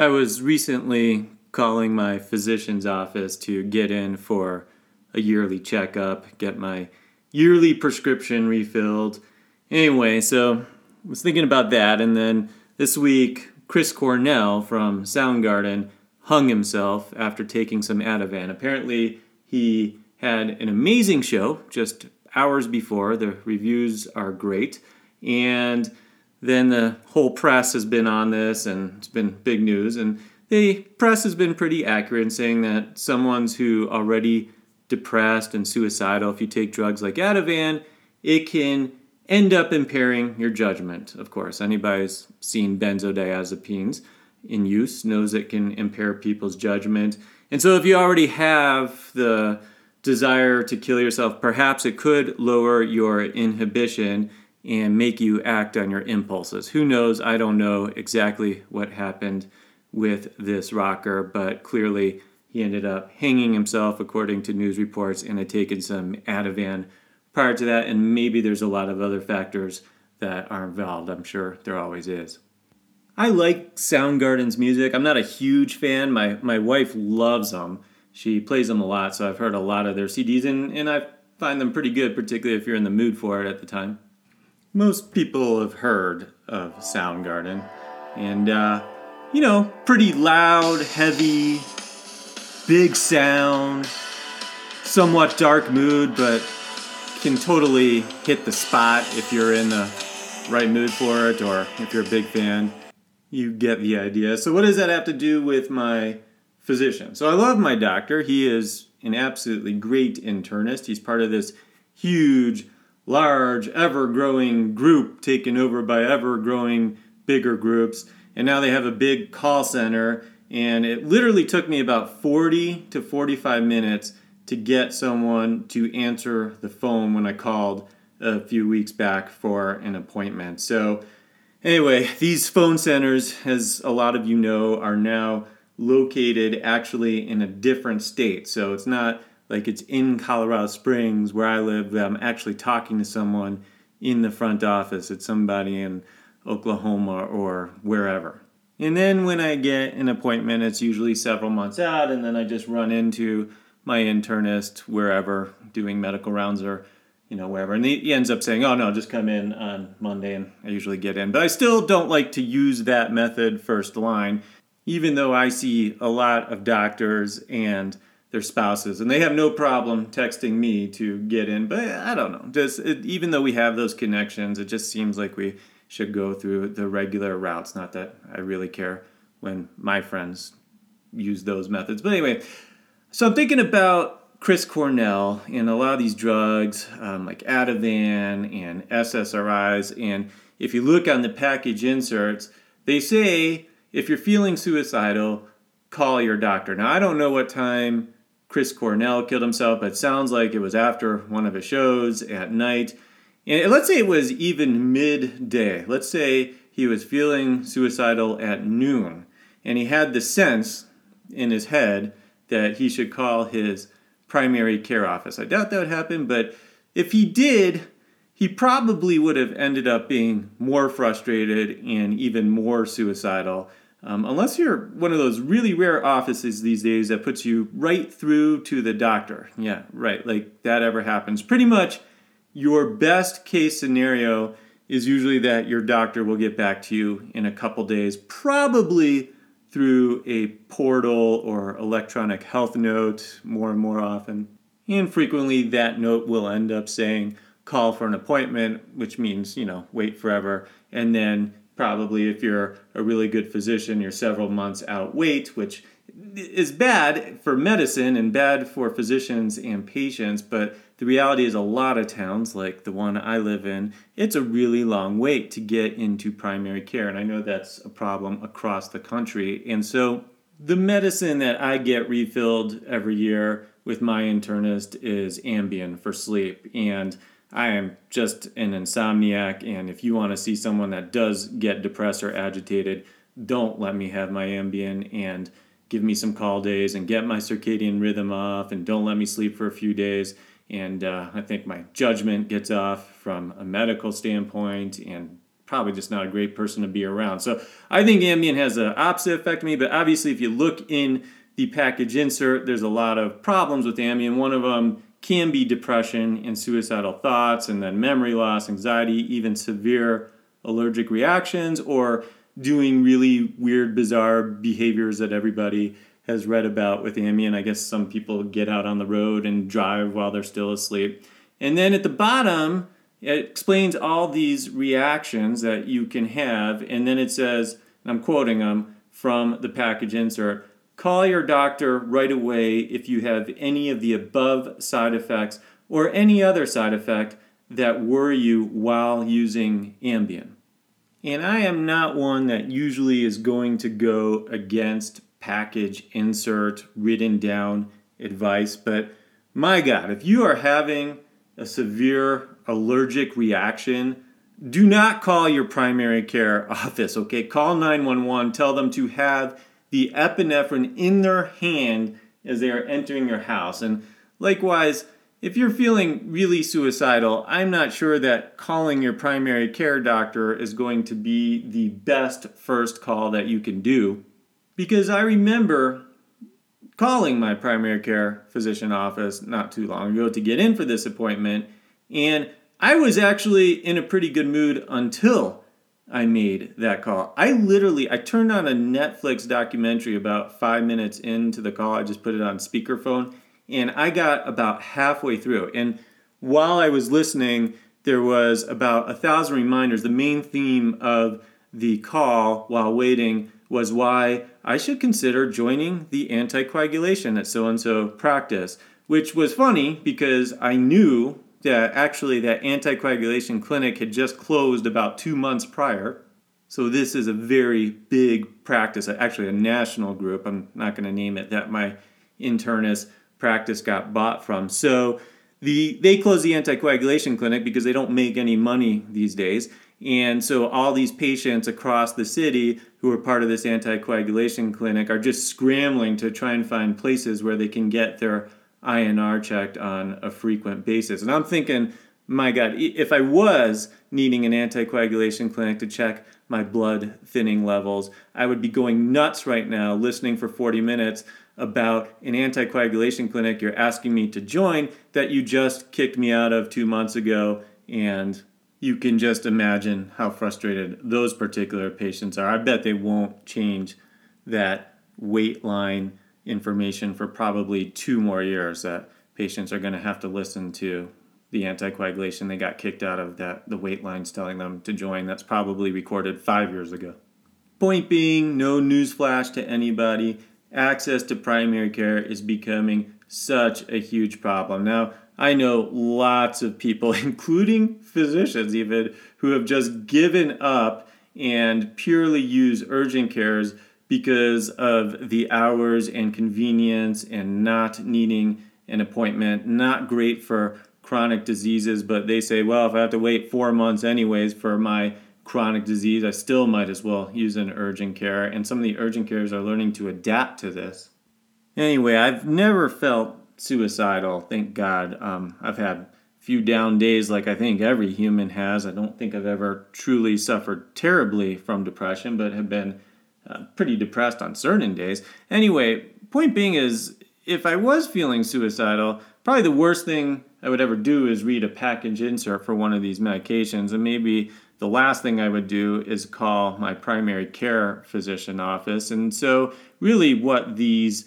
I was recently calling my physician's office to get in for a yearly checkup, get my yearly prescription refilled. Anyway, so I was thinking about that, and then this week, Chris Cornell from Soundgarden hung himself after taking some Ativan. Apparently, he had an amazing show just hours before. The reviews are great, and then the whole press has been on this, and it's been big news. And the press has been pretty accurate in saying that someone's who already depressed and suicidal, if you take drugs like Ativan, it can end up impairing your judgment. Of course, anybody who's seen benzodiazepines in use knows it can impair people's judgment. And so, if you already have the desire to kill yourself, perhaps it could lower your inhibition and make you act on your impulses. Who knows? I don't know exactly what happened with this rocker, but clearly he ended up hanging himself, according to news reports, and had taken some Ativan prior to that. And maybe there's a lot of other factors that are involved. I'm sure there always is. I like Soundgarden's music. I'm not a huge fan. My my wife loves them. She plays them a lot, so I've heard a lot of their CDs, and, and I find them pretty good, particularly if you're in the mood for it at the time. Most people have heard of Soundgarden, and uh, you know, pretty loud, heavy, big sound, somewhat dark mood, but can totally hit the spot if you're in the right mood for it or if you're a big fan. You get the idea. So, what does that have to do with my physician? So, I love my doctor. He is an absolutely great internist. He's part of this huge, large, ever growing group taken over by ever growing bigger groups. And now they have a big call center. And it literally took me about 40 to 45 minutes to get someone to answer the phone when I called a few weeks back for an appointment. So, Anyway, these phone centers, as a lot of you know, are now located actually in a different state. So it's not like it's in Colorado Springs where I live. I'm actually talking to someone in the front office. It's somebody in Oklahoma or wherever. And then when I get an appointment, it's usually several months out, and then I just run into my internist wherever doing medical rounds or you know, wherever. And he, ends up saying, oh, no, just come in on Monday, and I usually get in. But I still don't like to use that method first line, even though I see a lot of doctors and their spouses, and they have no problem texting me to get in. But I don't know. Just it, even though we have those connections, it just seems like we should go through the regular routes. Not that I really care when my friends use those methods. But anyway, so I'm thinking about Chris Cornell and a lot of these drugs um, like Ativan and SSRIs. And if you look on the package inserts, they say if you're feeling suicidal, call your doctor. Now, I don't know what time Chris Cornell killed himself, but it sounds like it was after one of his shows at night. And let's say it was even midday. Let's say he was feeling suicidal at noon, and he had the sense in his head that he should call his primary care office. I doubt that would happen, but if he did, he probably would have ended up being more frustrated and even more suicidal. Um, unless you're one of those really rare offices these days that puts you right through to the doctor. Yeah, right, like that ever happens. Pretty much your best case scenario is usually that your doctor will get back to you in a couple days, probably through a portal or electronic health note more and more often. And frequently that note will end up saying call for an appointment, which means, you know, wait forever. And then probably if you're a really good physician, you're several months out wait, which is bad for medicine and bad for physicians and patients, but the reality is a lot of towns like the one I live in, it's a really long wait to get into primary care and I know that's a problem across the country. And so the medicine that I get refilled every year with my internist is Ambien for sleep and I am just an insomniac and if you want to see someone that does get depressed or agitated, don't let me have my Ambien and give me some call days and get my circadian rhythm off and don't let me sleep for a few days. And uh, I think my judgment gets off from a medical standpoint and probably just not a great person to be around. So I think Ambien has the opposite effect on me, but obviously, if you look in the package insert, there's a lot of problems with Ambien. One of them can be depression and suicidal thoughts, and then memory loss, anxiety, even severe allergic reactions, or doing really weird, bizarre behaviors that everybody has read about with Ambien. I guess some people get out on the road and drive while they're still asleep. And then at the bottom, it explains all these reactions that you can have. And then it says, and I'm quoting them from the package insert call your doctor right away if you have any of the above side effects or any other side effect that worry you while using Ambien. And I am not one that usually is going to go against package insert written down advice, but my God, if you are having a severe allergic reaction, do not call your primary care office, okay? Call 911, tell them to have the epinephrine in their hand as they are entering your house. And likewise, if you're feeling really suicidal, I'm not sure that calling your primary care doctor is going to be the best first call that you can do. Because I remember calling my primary care physician office not too long ago to get in for this appointment, and I was actually in a pretty good mood until I made that call. I literally I turned on a Netflix documentary about 5 minutes into the call. I just put it on speakerphone and I got about halfway through. And while I was listening, there was about a thousand reminders. The main theme of the call while waiting was why I should consider joining the anticoagulation at so and so practice, which was funny because I knew that actually that anticoagulation clinic had just closed about two months prior. So this is a very big practice, actually a national group. I'm not going to name it that my internist practice got bought from. So the they closed the anticoagulation clinic because they don't make any money these days. And so all these patients across the city who are part of this anticoagulation clinic are just scrambling to try and find places where they can get their INR checked on a frequent basis. And I'm thinking, my God, if I was needing an anticoagulation clinic to check my blood thinning levels, I would be going nuts right now listening for 40 minutes about an anticoagulation clinic you're asking me to join that you just kicked me out of two months ago. And you can just imagine how frustrated those particular patients are. I bet they won't change that wait line information for probably two more years that patients are going to have to listen to the anticoagulation they got kicked out of that the wait line's telling them to join. That's probably recorded five years ago. Point being no newsflash to anybody. Access to primary care is becoming such a huge problem. Now, I know lots of people, including physicians even, who have just given up and purely use urgent cares because of the hours and convenience and not needing an appointment. Not great for chronic diseases, but they say, well, if I have to wait four months anyways for my chronic disease, I still might as well use an urgent care. And some of the urgent cares are learning to adapt to this. Anyway, I've never felt suicidal, thank God. Um, I've had a few down days like I think every human has. I don't think I've ever truly suffered terribly from depression, but have been uh, pretty depressed on certain days. Anyway, point being is if I was feeling suicidal, probably the worst thing I would ever do is read a package insert for one of these medications and maybe the last thing I would do is call my primary care physician office. And so, really, what these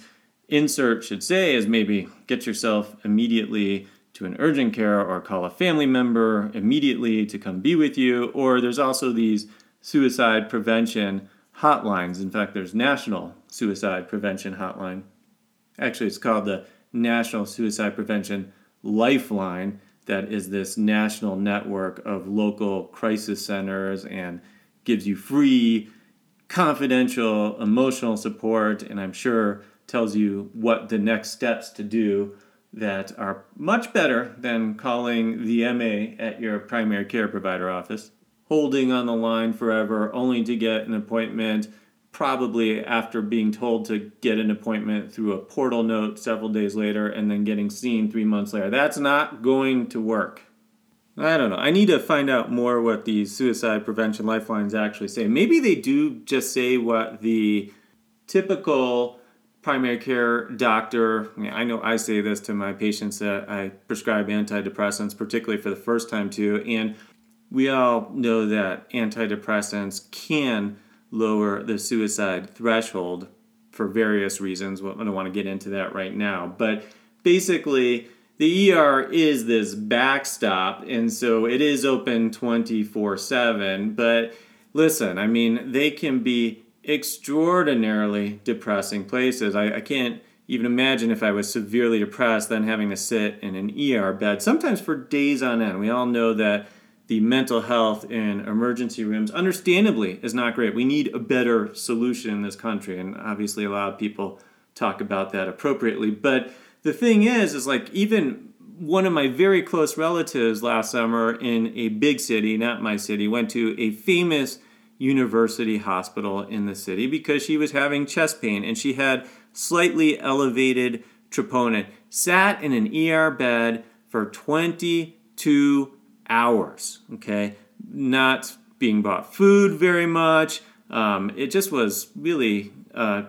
inserts should say is maybe get yourself immediately to an urgent care or call a family member immediately to come be with you. Or there's also these suicide prevention hotlines. In fact, there's National Suicide Prevention Hotline. Actually, it's called the National Suicide Prevention Lifeline that is this national network of local crisis centers and gives you free, confidential, emotional support, and I'm sure tells you what the next steps to do that are much better than calling the MA at your primary care provider office, holding on the line forever only to get an appointment probably after being told to get an appointment through a portal note several days later and then getting seen three months later. That's not going to work. I don't know. I need to find out more what the suicide prevention lifelines actually say. Maybe they do just say what the typical primary care doctor, I know I say this to my patients that I prescribe antidepressants, particularly for the first time too, and we all know that antidepressants can lower the suicide threshold for various reasons. I don't want to get into that right now, but basically, the ER is this backstop, and so it is open 24 7. But listen, I mean, they can be extraordinarily depressing places. I, I can't even imagine if I was severely depressed, then having to sit in an ER bed, sometimes for days on end. We all know that the mental health in emergency rooms, understandably, is not great. We need a better solution in this country, and obviously, a lot of people talk about that appropriately. But the thing is, is like even one of my very close relatives last summer in a big city, not my city, went to a famous university hospital in the city because she was having chest pain and she had slightly elevated troponin. Sat in an ER bed for 22 hours, okay? Not being bought food very much. Um, it just was really a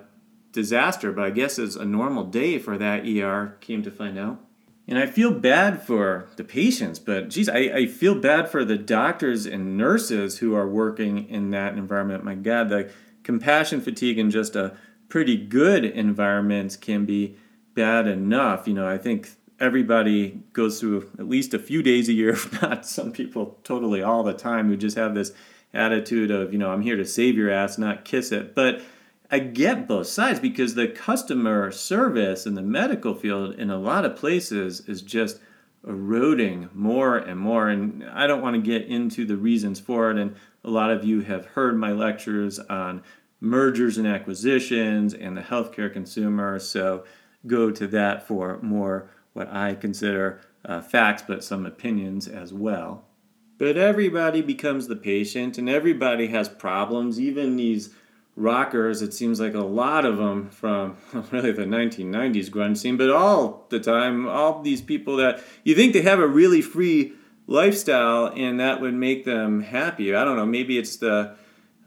disaster, but I guess it's a normal day for that ER, came to find out. And I feel bad for the patients, but geez, I, I feel bad for the doctors and nurses who are working in that environment. My God, the compassion fatigue in just a pretty good environment can be bad enough. You know, I think everybody goes through at least a few days a year, if not some people totally all the time, who just have this attitude of, you know, I'm here to save your ass, not kiss it. But I get both sides because the customer service in the medical field in a lot of places is just eroding more and more. And I don't want to get into the reasons for it. And a lot of you have heard my lectures on mergers and acquisitions and the healthcare consumer. So go to that for more what I consider uh, facts, but some opinions as well. But everybody becomes the patient, and everybody has problems. Even these rockers, it seems like a lot of them from really the 1990s grunge scene, but all the time, all these people that you think they have a really free lifestyle and that would make them happy. I don't know, maybe it's the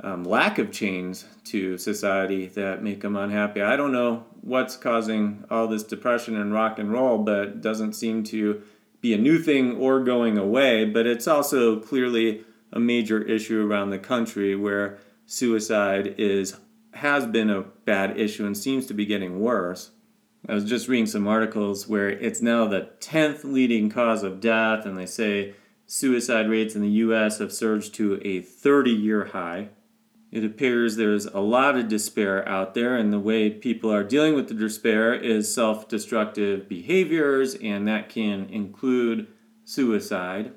um, lack of chains to society that make them unhappy. I don't know what's causing all this depression and rock and roll, but doesn't seem to be a new thing or going away. But it's also clearly a major issue around the country where suicide is has been a bad issue and seems to be getting worse. I was just reading some articles where it's now the 10th leading cause of death, and they say suicide rates in the US have surged to a 30 year high. It appears there's a lot of despair out there, and the way people are dealing with the despair is self destructive behaviors, and that can include suicide.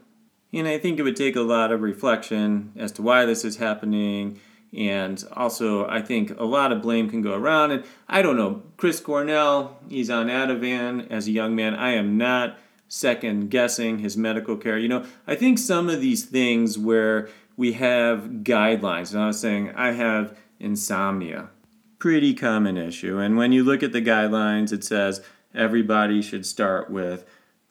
And I think it would take a lot of reflection as to why this is happening. And also, I think a lot of blame can go around. And I don't know, Chris Cornell, he's on Ativan as a young man. I am not second guessing his medical care. You know, I think some of these things where we have guidelines. And I was saying, I have insomnia. Pretty common issue. And when you look at the guidelines, it says everybody should start with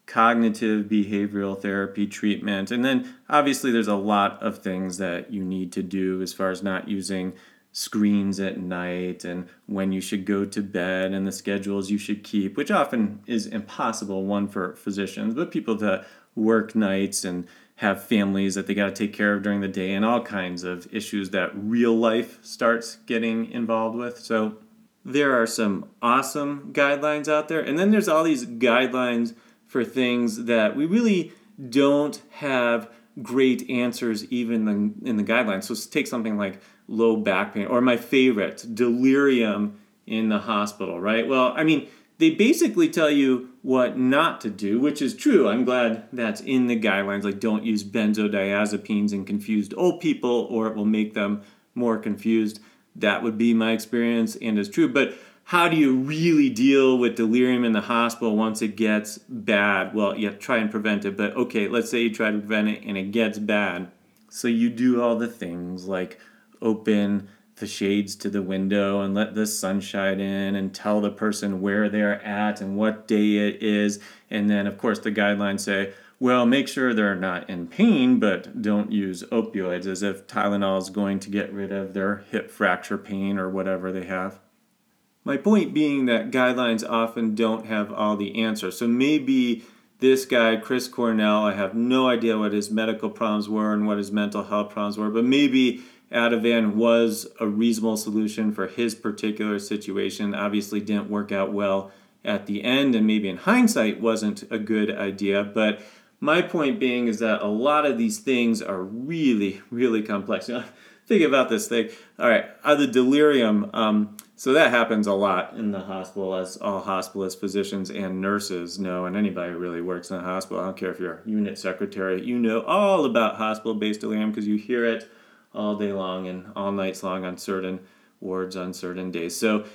cognitive behavioral therapy treatment. And then obviously, there's a lot of things that you need to do as far as not using screens at night and when you should go to bed and the schedules you should keep, which often is impossible, one for physicians, but people that work nights and have families that they got to take care of during the day and all kinds of issues that real life starts getting involved with. So there are some awesome guidelines out there. And then there's all these guidelines for things that we really don't have great answers even in, the guidelines. So take something like low back pain or my favorite, delirium in the hospital, right? Well, I mean, they basically tell you what not to do, which is true. I'm glad that's in the guidelines. Like, don't use benzodiazepines in confused old people, or it will make them more confused. That would be my experience and is true. But how do you really deal with delirium in the hospital once it gets bad? Well, you try and prevent it. But okay, let's say you try to prevent it and it gets bad. So you do all the things like open the shades to the window and let the sunshine in and tell the person where they're at and what day it is. And then, of course, the guidelines say, well, make sure they're not in pain, but don't use opioids as if Tylenol is going to get rid of their hip fracture pain or whatever they have. My point being that guidelines often don't have all the answers. So maybe this guy, Chris Cornell, I have no idea what his medical problems were and what his mental health problems were, but maybe Ativan was a reasonable solution for his particular situation. Obviously, didn't work out well at the end, and maybe in hindsight wasn't a good idea. But my point being is that a lot of these things are really, really complex. You know, think about this thing. All right, uh, the delirium. Um, so that happens a lot in the hospital, as all hospitalists, physicians, and nurses know, and anybody who really works in a hospital. I don't care if you're a unit secretary, you know all about hospital-based delirium because you hear it all day long and all nights long on certain wards on certain days. So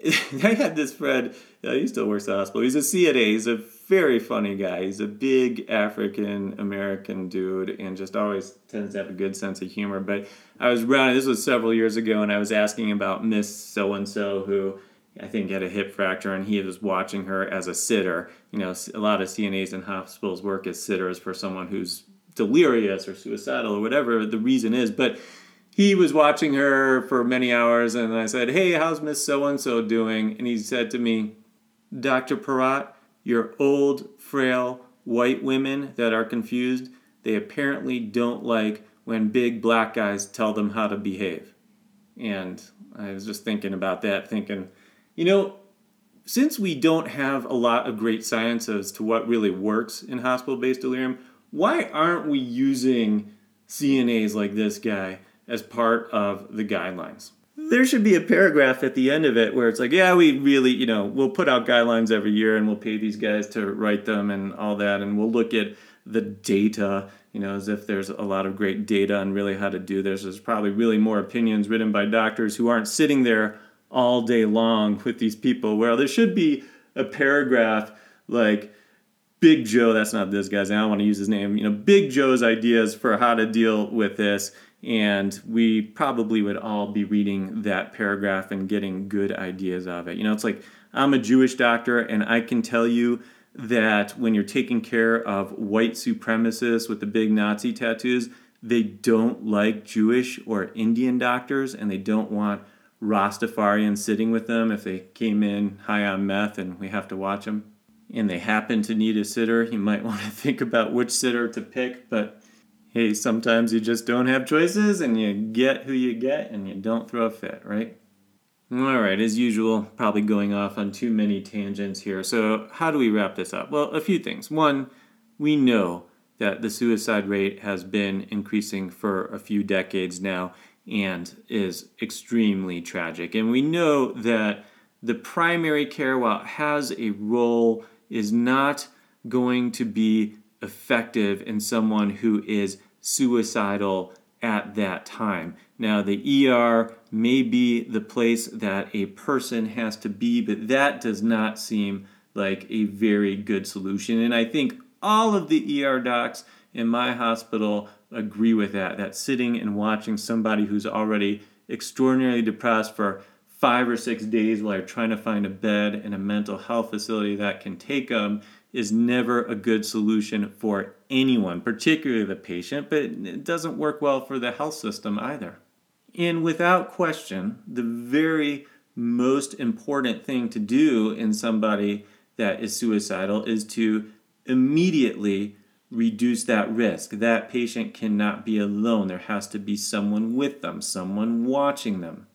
I had this friend. Uh, he still works at the hospital. He's a CNA. He's a very funny guy. He's a big African American dude, and just always tends to have a good sense of humor. But I was around. This was several years ago, and I was asking about Miss So and So, who I think had a hip fracture, and he was watching her as a sitter. You know, a lot of CNAs in hospitals work as sitters for someone who's delirious or suicidal or whatever the reason is, but he was watching her for many hours, and I said, Hey, how's Miss So and so doing? And he said to me, Dr. Porat, your old, frail, white women that are confused, they apparently don't like when big black guys tell them how to behave. And I was just thinking about that, thinking, you know, since we don't have a lot of great science as to what really works in hospital based delirium, why aren't we using CNAs like this guy as part of the guidelines. There should be a paragraph at the end of it where it's like, yeah, we really, you know, we'll put out guidelines every year and we'll pay these guys to write them and all that, and we'll look at the data, you know, as if there's a lot of great data on really how to do this. There's probably really more opinions written by doctors who aren't sitting there all day long with these people. Well, there should be a paragraph like, Big Joe, that's not this guy's, name, I don't want to use his name, you know, Big Joe's ideas for how to deal with this and we probably would all be reading that paragraph and getting good ideas of it. You know, it's like I'm a Jewish doctor, and I can tell you that when you're taking care of white supremacists with the big Nazi tattoos, they don't like Jewish or Indian doctors, and they don't want Rastafarians sitting with them if they came in high on meth and we have to watch them. And they happen to need a sitter, you might want to think about which sitter to pick, but hey, sometimes you just don't have choices and you get who you get and you don't throw a fit, right? All right, as usual, probably going off on too many tangents here. So, how do we wrap this up? Well, a few things. One, we know that the suicide rate has been increasing for a few decades now and is extremely tragic. And we know that the primary care, while it has a role, is not going to be effective in someone who is suicidal at that time. Now, the ER may be the place that a person has to be, but that does not seem like a very good solution. And I think all of the ER docs in my hospital agree with that. That sitting and watching somebody who's already extraordinarily depressed for five or six days while you're trying to find a bed in a mental health facility that can take them is never a good solution for anyone, particularly the patient, but it doesn't work well for the health system either. And without question, the very most important thing to do in somebody that is suicidal is to immediately reduce that risk. That patient cannot be alone. There has to be someone with them, someone watching them.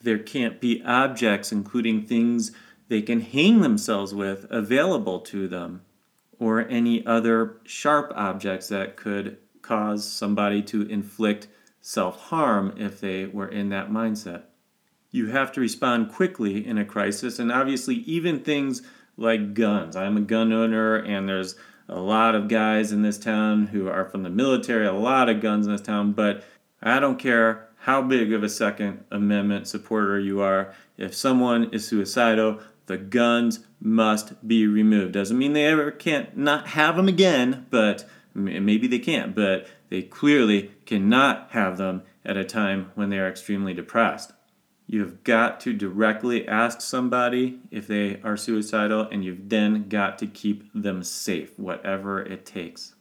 There can't be objects, including things they can hang themselves with available to them, or any other sharp objects that could cause somebody to inflict self harm if they were in that mindset. You have to respond quickly in a crisis, and obviously, even things like guns. I'm a gun owner, and there's a lot of guys in this town who are from the military, a lot of guns in this town, but I don't care how big of a Second Amendment supporter you are. If someone is suicidal, the guns must be removed. Doesn't mean they ever can't not have them again, but maybe they can't, but they clearly cannot have them at a time when they are extremely depressed. You've got to directly ask somebody if they are suicidal, and you've then got to keep them safe, whatever it takes.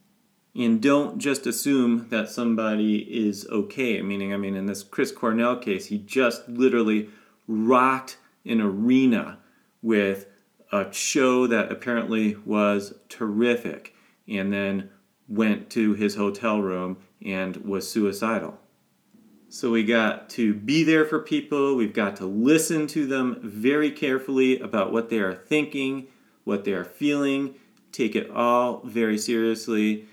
And don't just assume that somebody is okay. Meaning, I mean, in this Chris Cornell case, he just literally rocked an arena with a show that apparently was terrific and then went to his hotel room and was suicidal. So we got to be there for people, we've got to listen to them very carefully about what they are thinking, what they are feeling, take it all very seriously,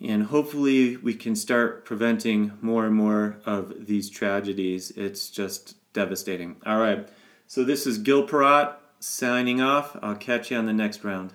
and hopefully we can start preventing more and more of these tragedies. It's just devastating. All right, so this is Gil Porat signing off. I'll catch you on the next round.